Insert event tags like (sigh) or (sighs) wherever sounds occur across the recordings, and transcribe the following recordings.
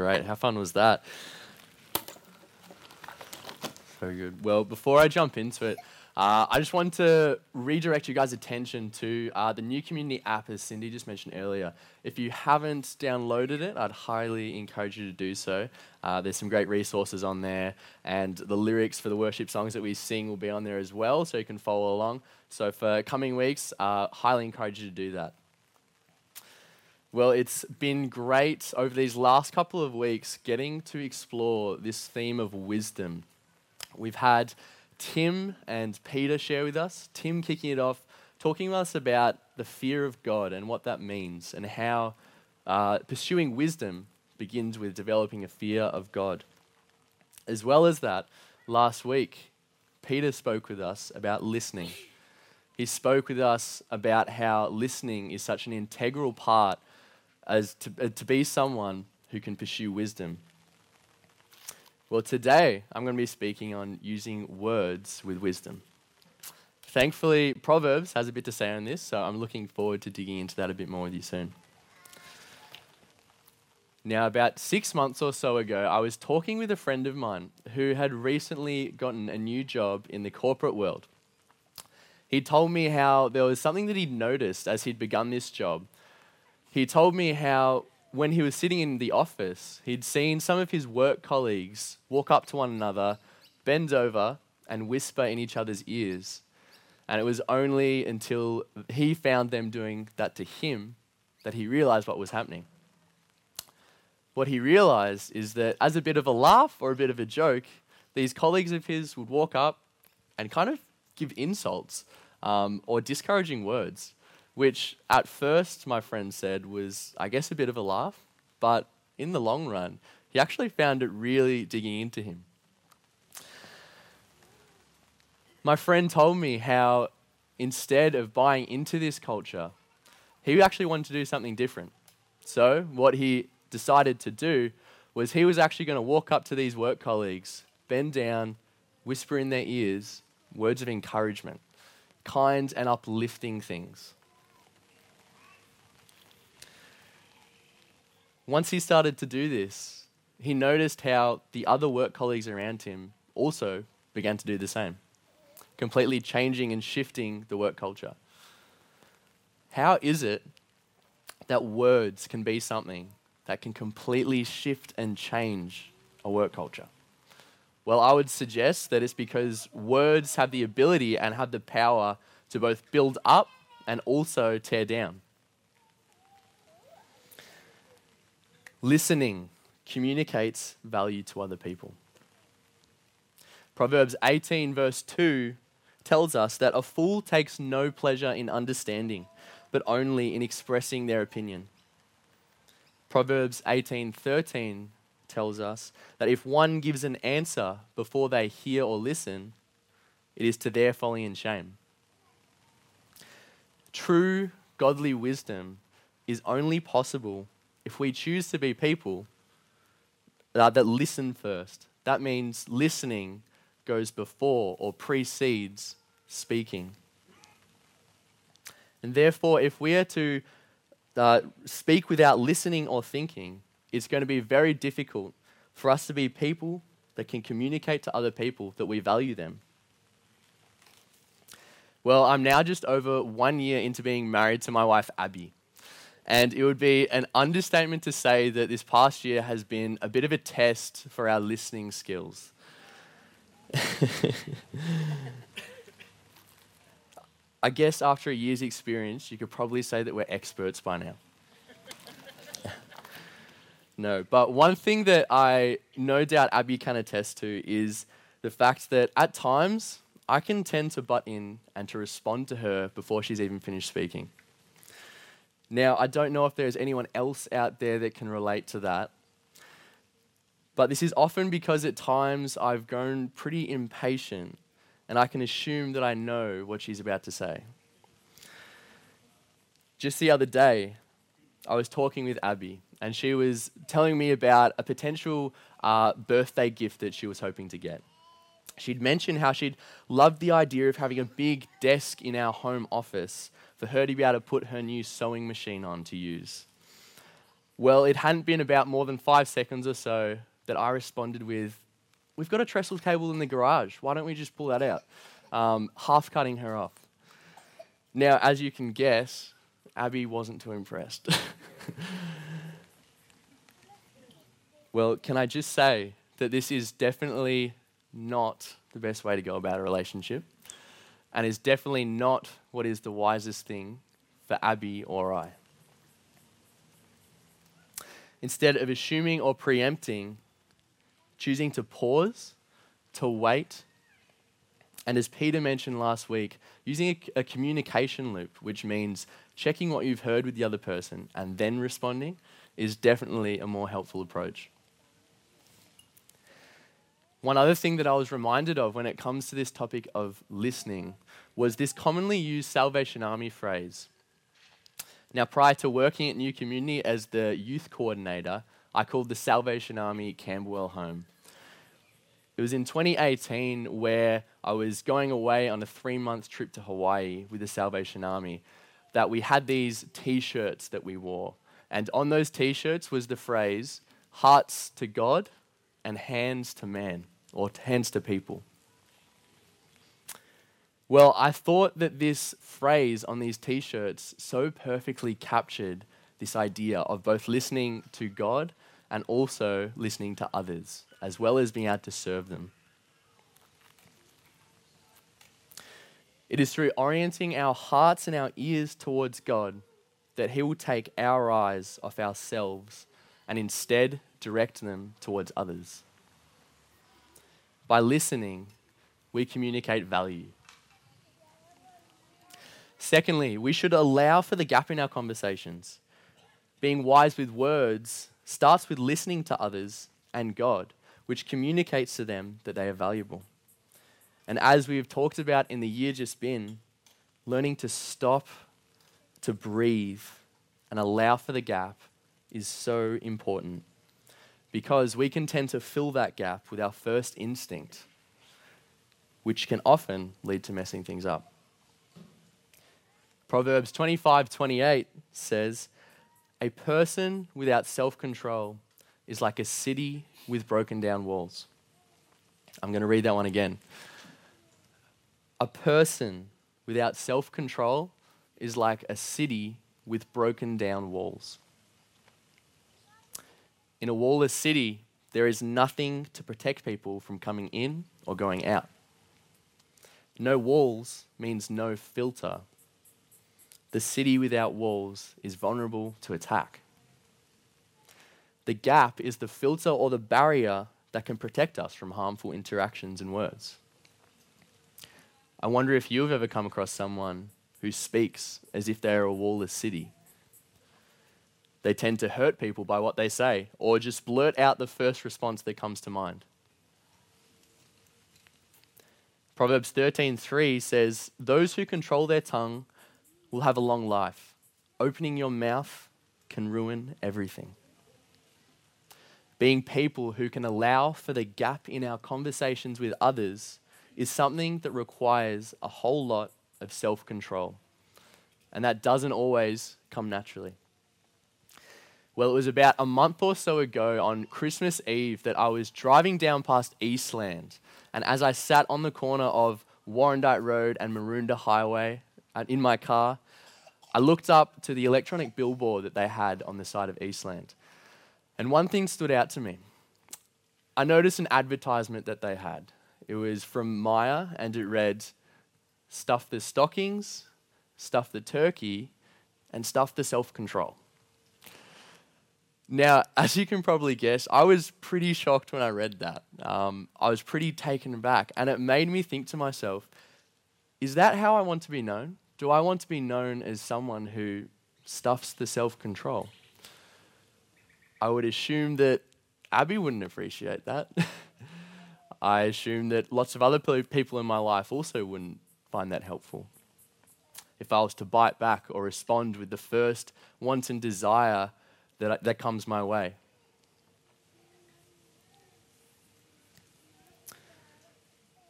great. How fun was that? Very good. Well, before I jump into it, uh, I just want to redirect you guys' attention to uh, the new community app, as Cindy just mentioned earlier. If you haven't downloaded it, I'd highly encourage you to do so. Uh, there's some great resources on there, and the lyrics for the worship songs that we sing will be on there as well, so you can follow along. So, for coming weeks, uh, highly encourage you to do that. Well, it's been great over these last couple of weeks getting to explore this theme of wisdom. We've had Tim and Peter share with us. Tim kicking it off, talking with us about the fear of God and what that means, and how uh, pursuing wisdom begins with developing a fear of God. As well as that, last week, Peter spoke with us about listening. He spoke with us about how listening is such an integral part as to, uh, to be someone who can pursue wisdom. Well, today I'm going to be speaking on using words with wisdom. Thankfully, Proverbs has a bit to say on this, so I'm looking forward to digging into that a bit more with you soon. Now, about six months or so ago, I was talking with a friend of mine who had recently gotten a new job in the corporate world. He told me how there was something that he'd noticed as he'd begun this job. He told me how when he was sitting in the office, he'd seen some of his work colleagues walk up to one another, bend over, and whisper in each other's ears. And it was only until he found them doing that to him that he realized what was happening. What he realized is that, as a bit of a laugh or a bit of a joke, these colleagues of his would walk up and kind of give insults um, or discouraging words which at first my friend said was, I guess, a bit of a laugh, but in the long run, he actually found it really digging into him. My friend told me how instead of buying into this culture, he actually wanted to do something different. So, what he decided to do was he was actually going to walk up to these work colleagues, bend down, whisper in their ears words of encouragement, kind and uplifting things. Once he started to do this, he noticed how the other work colleagues around him also began to do the same, completely changing and shifting the work culture. How is it that words can be something that can completely shift and change a work culture? Well, I would suggest that it's because words have the ability and have the power to both build up and also tear down. Listening communicates value to other people. Proverbs 18, verse 2, tells us that a fool takes no pleasure in understanding, but only in expressing their opinion. Proverbs 18:13 tells us that if one gives an answer before they hear or listen, it is to their folly and shame. True godly wisdom is only possible if we choose to be people uh, that listen first, that means listening goes before or precedes speaking. And therefore, if we are to uh, speak without listening or thinking, it's going to be very difficult for us to be people that can communicate to other people that we value them. Well, I'm now just over one year into being married to my wife, Abby. And it would be an understatement to say that this past year has been a bit of a test for our listening skills. (laughs) I guess after a year's experience, you could probably say that we're experts by now. (laughs) no, but one thing that I no doubt Abby can attest to is the fact that at times I can tend to butt in and to respond to her before she's even finished speaking. Now, I don't know if there's anyone else out there that can relate to that. But this is often because at times I've grown pretty impatient and I can assume that I know what she's about to say. Just the other day, I was talking with Abby and she was telling me about a potential uh, birthday gift that she was hoping to get. She'd mentioned how she'd loved the idea of having a big desk in our home office for her to be able to put her new sewing machine on to use. Well, it hadn't been about more than five seconds or so that I responded with, We've got a trestle table in the garage. Why don't we just pull that out? Um, half cutting her off. Now, as you can guess, Abby wasn't too impressed. (laughs) well, can I just say that this is definitely not the best way to go about a relationship and is definitely not what is the wisest thing for Abby or I. Instead of assuming or preempting, choosing to pause, to wait, and as Peter mentioned last week, using a, a, communication loop, which means checking what you've heard with the other person and then responding, is definitely a more helpful approach. One other thing that I was reminded of when it comes to this topic of listening was this commonly used Salvation Army phrase. Now, prior to working at New Community as the youth coordinator, I called the Salvation Army Camberwell home. It was in 2018 where I was going away on a three month trip to Hawaii with the Salvation Army that we had these t shirts that we wore. And on those t shirts was the phrase, hearts to God and hands to man, or hands to people. Well, I thought that this phrase on these t shirts so perfectly captured this idea of both listening to God and also listening to others, as well as being able to serve them. It is through orienting our hearts and our ears towards God that He will take our eyes off ourselves and instead direct them towards others. By listening, we communicate value. Secondly, we should allow for the gap in our conversations. Being wise with words starts with listening to others and God, which communicates to them that they are valuable. And as we have talked about in the year just been, learning to stop, to breathe, and allow for the gap is so important because we can tend to fill that gap with our first instinct, which can often lead to messing things up. Proverbs 25 28 says, a person without self control is like a city with broken down walls. I'm going to read that one again. A person without self control is like a city with broken down walls. In a wallless city, there is nothing to protect people from coming in or going out. No walls means no filter the city without walls is vulnerable to attack. The gap is the filter or the barrier that can protect us from harmful interactions and words. I wonder if you've ever come across someone who speaks as if they're a wallless city. They tend to hurt people by what they say or just blurt out the first response that comes to mind. Proverbs 13:3 says, "Those who control their tongue will have a long life. Opening your mouth can ruin everything. Being people who can allow for the gap in our conversations with others is something that requires a whole lot of self control. And that doesn't always come naturally. Well, it was about a month or so ago on Christmas Eve that I was driving down past Eastland. And as I sat on the corner of Warrandyte Road and Maroondah Highway, uh, in my car, I looked up to the electronic billboard that they had on the side of Eastland. And one thing stood out to me. I noticed an advertisement that they had. It was from Myer and it read, Stuff the stockings, stuff the turkey, and stuff the self control. Now, (laughs) as you can probably guess, I was pretty shocked when I read that. Um, I was pretty taken aback, and it made me think to myself, is that how I want to be known? Do I want to be known as someone who stuffs the self control? I would assume that Abby wouldn't appreciate that. (laughs) I assume that lots of other people in my life also wouldn't find that helpful. If I was to bite back or respond with the first wanton desire that, that comes my way.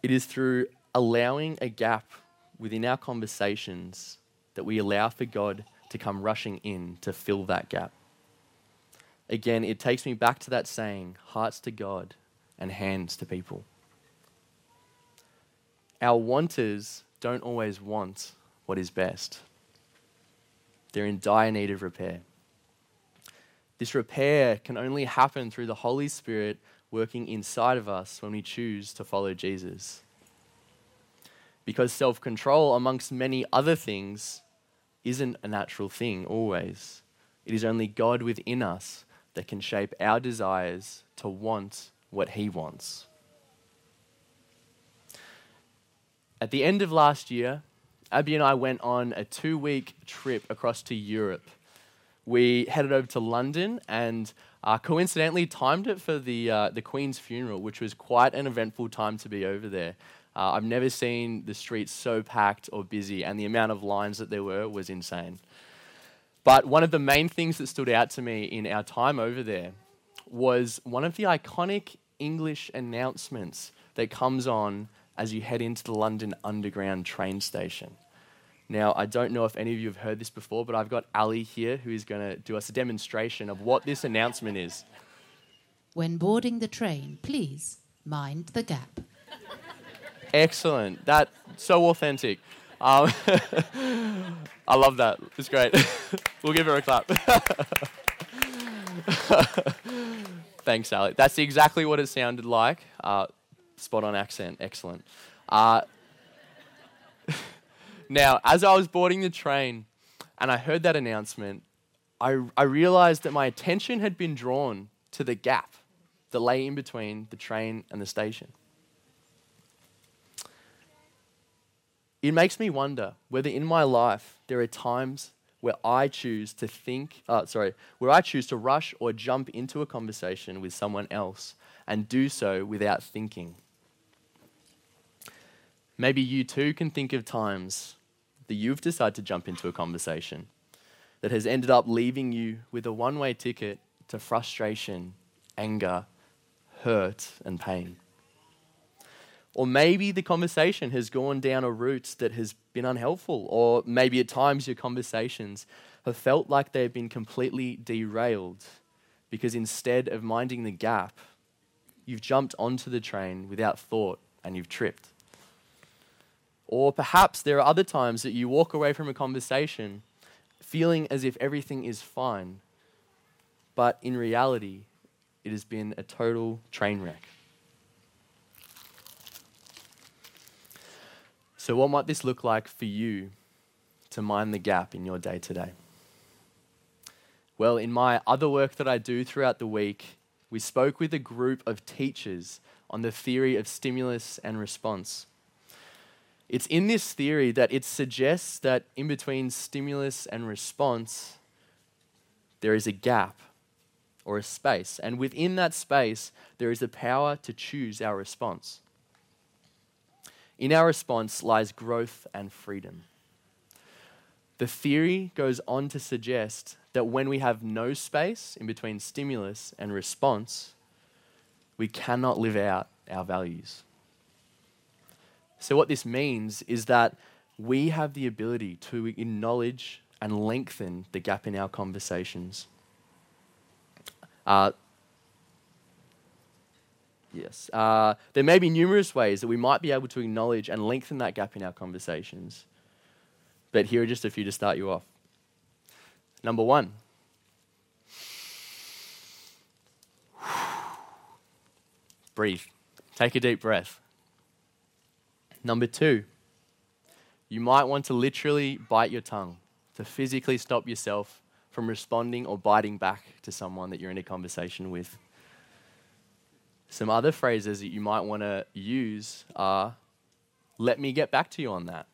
It is through allowing a gap within our conversations that we allow for God to come rushing in to fill that gap. again, it takes me back to that saying hearts to God and hands to people. Our wanters don't always want what is best, they're in dire need of repair. This repair can only happen through the Holy Spirit working inside of us when we choose to follow Jesus. Because self control, amongst many other things, isn't a natural thing always. It is only God within us that can shape our desires to want what He wants. At the end of last year, Abby and I went on a two week trip across to Europe. We headed over to London and uh, coincidentally timed it for the, uh, the Queen's funeral, which was quite an eventful time to be over there. Uh, I've never seen the streets so packed or busy, and the amount of lines that there were was insane. But one of the main things that stood out to me in our time over there was one of the iconic English announcements that comes on as you head into the London Underground train station. Now, I don't know if any of you have heard this before, but I've got Ali here who is going to do us a demonstration of what this announcement is. When boarding the train, please mind the gap. Excellent. That so authentic. Um, (laughs) I love that. It's great. (laughs) we'll give her a clap. (laughs) Thanks, Ali. That's exactly what it sounded like. Uh, spot on accent. Excellent. Uh, now, as I was boarding the train and I heard that announcement, I, I realized that my attention had been drawn to the gap that lay in between the train and the station. It makes me wonder whether in my life there are times where I choose to think, uh, sorry, where I choose to rush or jump into a conversation with someone else and do so without thinking. Maybe you too can think of times that you've decided to jump into a conversation that has ended up leaving you with a one way ticket to frustration, anger, hurt, and pain. Or maybe the conversation has gone down a route that has been unhelpful, or maybe at times your conversations have felt like they've been completely derailed because instead of minding the gap, you've jumped onto the train without thought and you've tripped. Or perhaps there are other times that you walk away from a conversation feeling as if everything is fine, but in reality, it has been a total train wreck. So, what might this look like for you to mind the gap in your day to day? Well, in my other work that I do throughout the week, we spoke with a group of teachers on the theory of stimulus and response. It's in this theory that it suggests that in between stimulus and response, there is a gap or a space. And within that space, there is the power to choose our response. In our response lies growth and freedom. The theory goes on to suggest that when we have no space in between stimulus and response, we cannot live out our values. So, what this means is that we have the ability to acknowledge and lengthen the gap in our conversations. Uh, yes. Uh, there may be numerous ways that we might be able to acknowledge and lengthen that gap in our conversations. But here are just a few to start you off. Number one, (sighs) breathe. Take a deep breath. Number two, you might want to literally bite your tongue to physically stop yourself from responding or biting back to someone that you're in a conversation with. Some other phrases that you might want to use are, let me get back to you on that.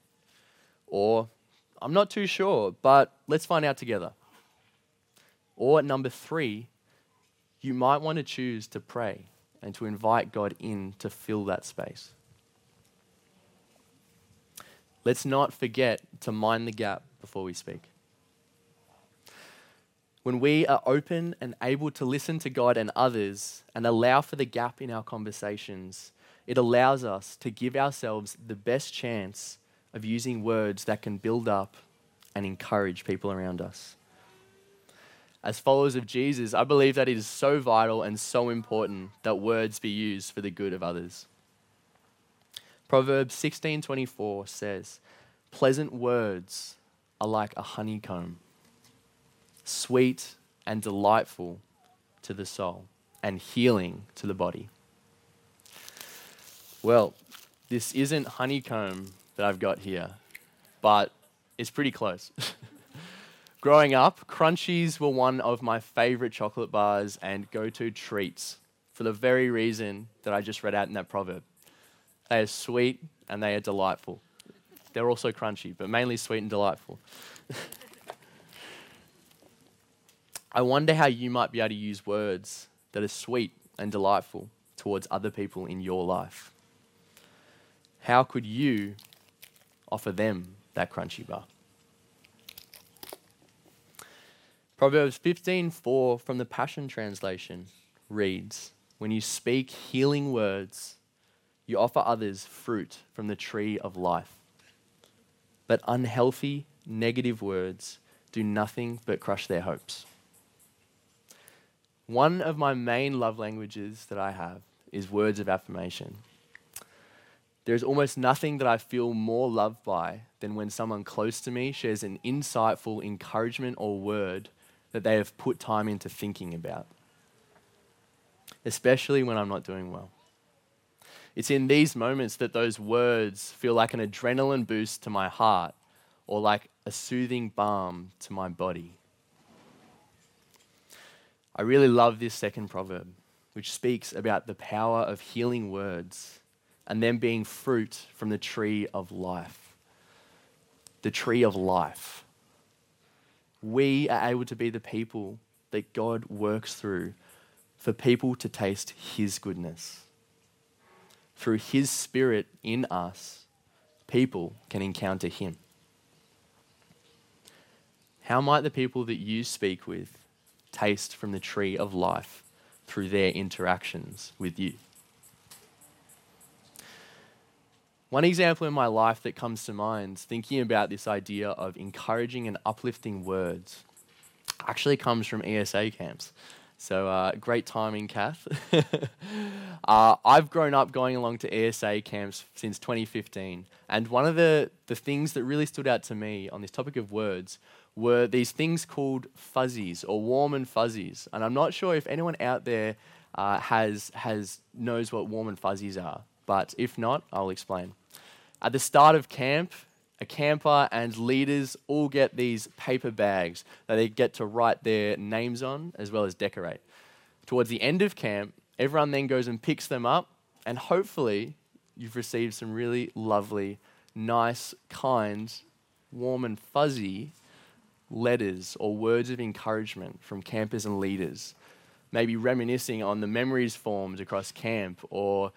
Or, I'm not too sure, but let's find out together. Or number three, you might want to choose to pray and to invite God in to fill that space. Let's not forget to mind the gap before we speak. When we are open and able to listen to God and others and allow for the gap in our conversations, it allows us to give ourselves the best chance of using words that can build up and encourage people around us. as followers of Jesus, I believe that it is so vital and so important that words be used for the good of others. Proverbs 16:24 says, "Pleasant words are like a honeycomb, sweet and delightful to the soul, and healing to the body." Well, this isn't honeycomb that I've got here, but it's pretty close. (laughs) Growing up, Crunchies were one of my favorite chocolate bars and go to treats for the very reason that I just read out in that proverb. They are sweet and they are delightful. They're also crunchy, but mainly sweet and delightful. (laughs) I wonder how you might be able to use words that are sweet and delightful towards other people in your life. How could you offer them that crunchy bar? Proverbs 15:4 from the Passion Translation reads, "When you speak healing words, you offer others fruit from the tree of life. But unhealthy, negative words do nothing but crush their hopes." One of my main love languages that I have is words of affirmation. There's almost nothing that I feel more loved by than when someone close to me shares an insightful encouragement or word that they have put time into thinking about, especially when I'm not doing well. It's in these moments that those words feel like an adrenaline boost to my heart or like a soothing balm to my body. I really love this second proverb, which speaks about the power of healing words and them being fruit from the tree of life. The tree of life we are able to be the people that God works through for people to taste His goodness. Through His Spirit in us, people can encounter Him. How might the people that you speak with taste from the tree of life through their interactions with you? One example in my life that comes to mind, thinking about this idea of encouraging and uplifting words, actually comes from ESA camps. So uh, great timing, Kath. (laughs) uh, I've grown up going along to ESA camps since 2015, and one of the, the things that really stood out to me on this topic of words were these things called fuzzies or warm and fuzzies. And I'm not sure if anyone out there uh, has has knows what warm and fuzzies are but if not, I'll explain. At the start of camp, a camper and leaders all get these paper bags that they get to write their names on as well as decorate. Towards the end of camp, everyone then goes and picks them up, and hopefully, you've received some really lovely, nice, kind, warm, and fuzzy letters or words of encouragement from campers and leaders. Maybe reminiscing on the memories formed across camp or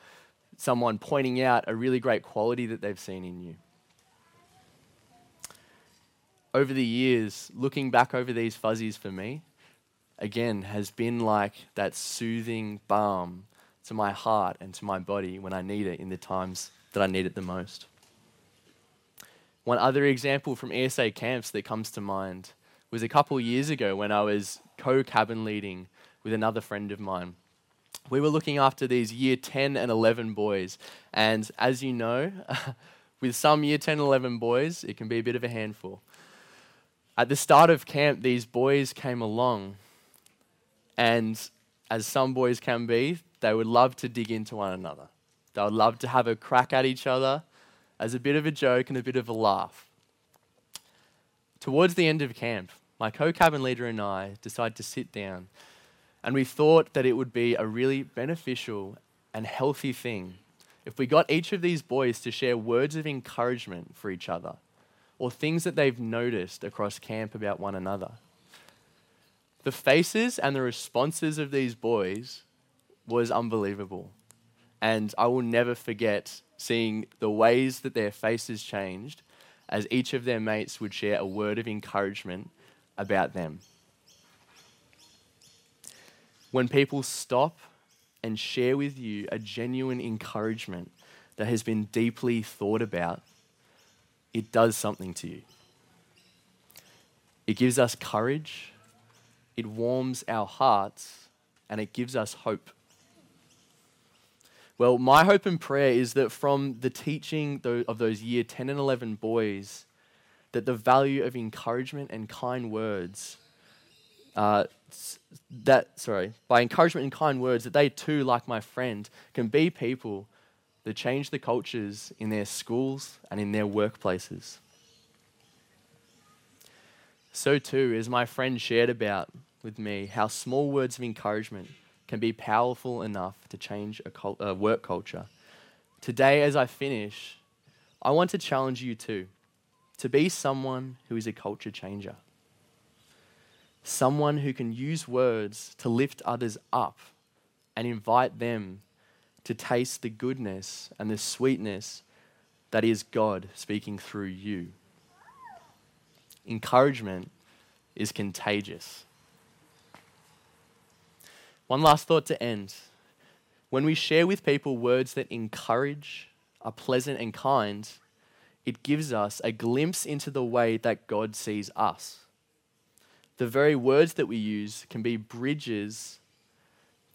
someone pointing out a really great quality that they've seen in you. Over the years, looking back over these fuzzies for me, again, has been like that soothing balm to my heart and to my body when I need it in the times that I need it the most. One other example from ESA camps that comes to mind was a couple years ago when I was co cabin leading with another friend of mine we were looking after these year 10 and 11 boys. And as you know, (laughs) with some year 10 and 11 boys, it can be a bit of a handful. At the start of camp, these boys came along, and as some boys can be, they would love to dig into one another. They would love to have a crack at each other as a bit of a joke and a bit of a laugh. Towards the end of camp, my co cabin leader and I decided to sit down and we thought that it would be a really beneficial and healthy thing if we got each of these boys to share words of encouragement for each other or things that they've noticed across camp about one another. The faces and the responses of these boys was unbelievable. And I will never forget seeing the ways that their faces changed as each of their mates would share a word of encouragement about them. When people stop and share with you a genuine encouragement that has been deeply thought about, it does something to you. It gives us courage, it warms our hearts, and it gives us hope. Well, my hope and prayer is that from the teaching of those year 10 and 11 boys, that the value of encouragement and kind words, uh, that, sorry, by encouragement and kind words, that they too, like my friend, can be people that change the cultures in their schools and in their workplaces. So, too, as my friend shared about with me, how small words of encouragement can be powerful enough to change a, cult, a work culture. Today, as I finish, I want to challenge you too to be someone who is a culture changer. Someone who can use words to lift others up and invite them to taste the goodness and the sweetness that is God speaking through you. Encouragement is contagious. One last thought to end. When we share with people words that encourage, are pleasant and kind, it gives us a glimpse into the way that God sees us. The very words that we use can be bridges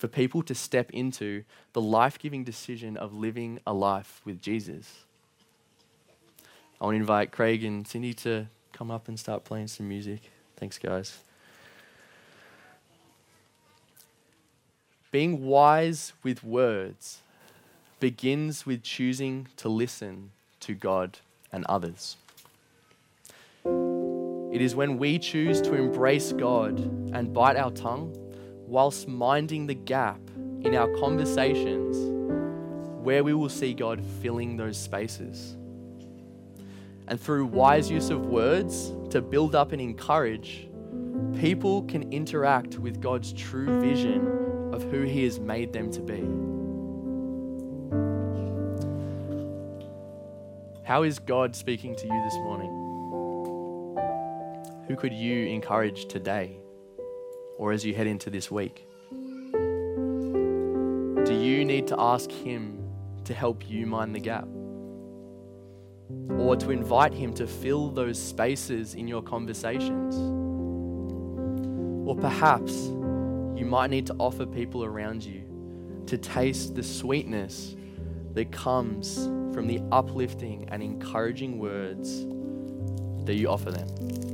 for people to step into the life giving decision of living a life with Jesus. I want to invite Craig and Cindy to come up and start playing some music. Thanks, guys. Being wise with words begins with choosing to listen to God and others. It is when we choose to embrace God and bite our tongue whilst minding the gap in our conversations where we will see God filling those spaces. And through wise use of words to build up and encourage, people can interact with God's true vision of who He has made them to be. How is God speaking to you this morning? Who could you encourage today or as you head into this week? Do you need to ask Him to help you mind the gap? Or to invite Him to fill those spaces in your conversations? Or perhaps you might need to offer people around you to taste the sweetness that comes from the uplifting and encouraging words that you offer them.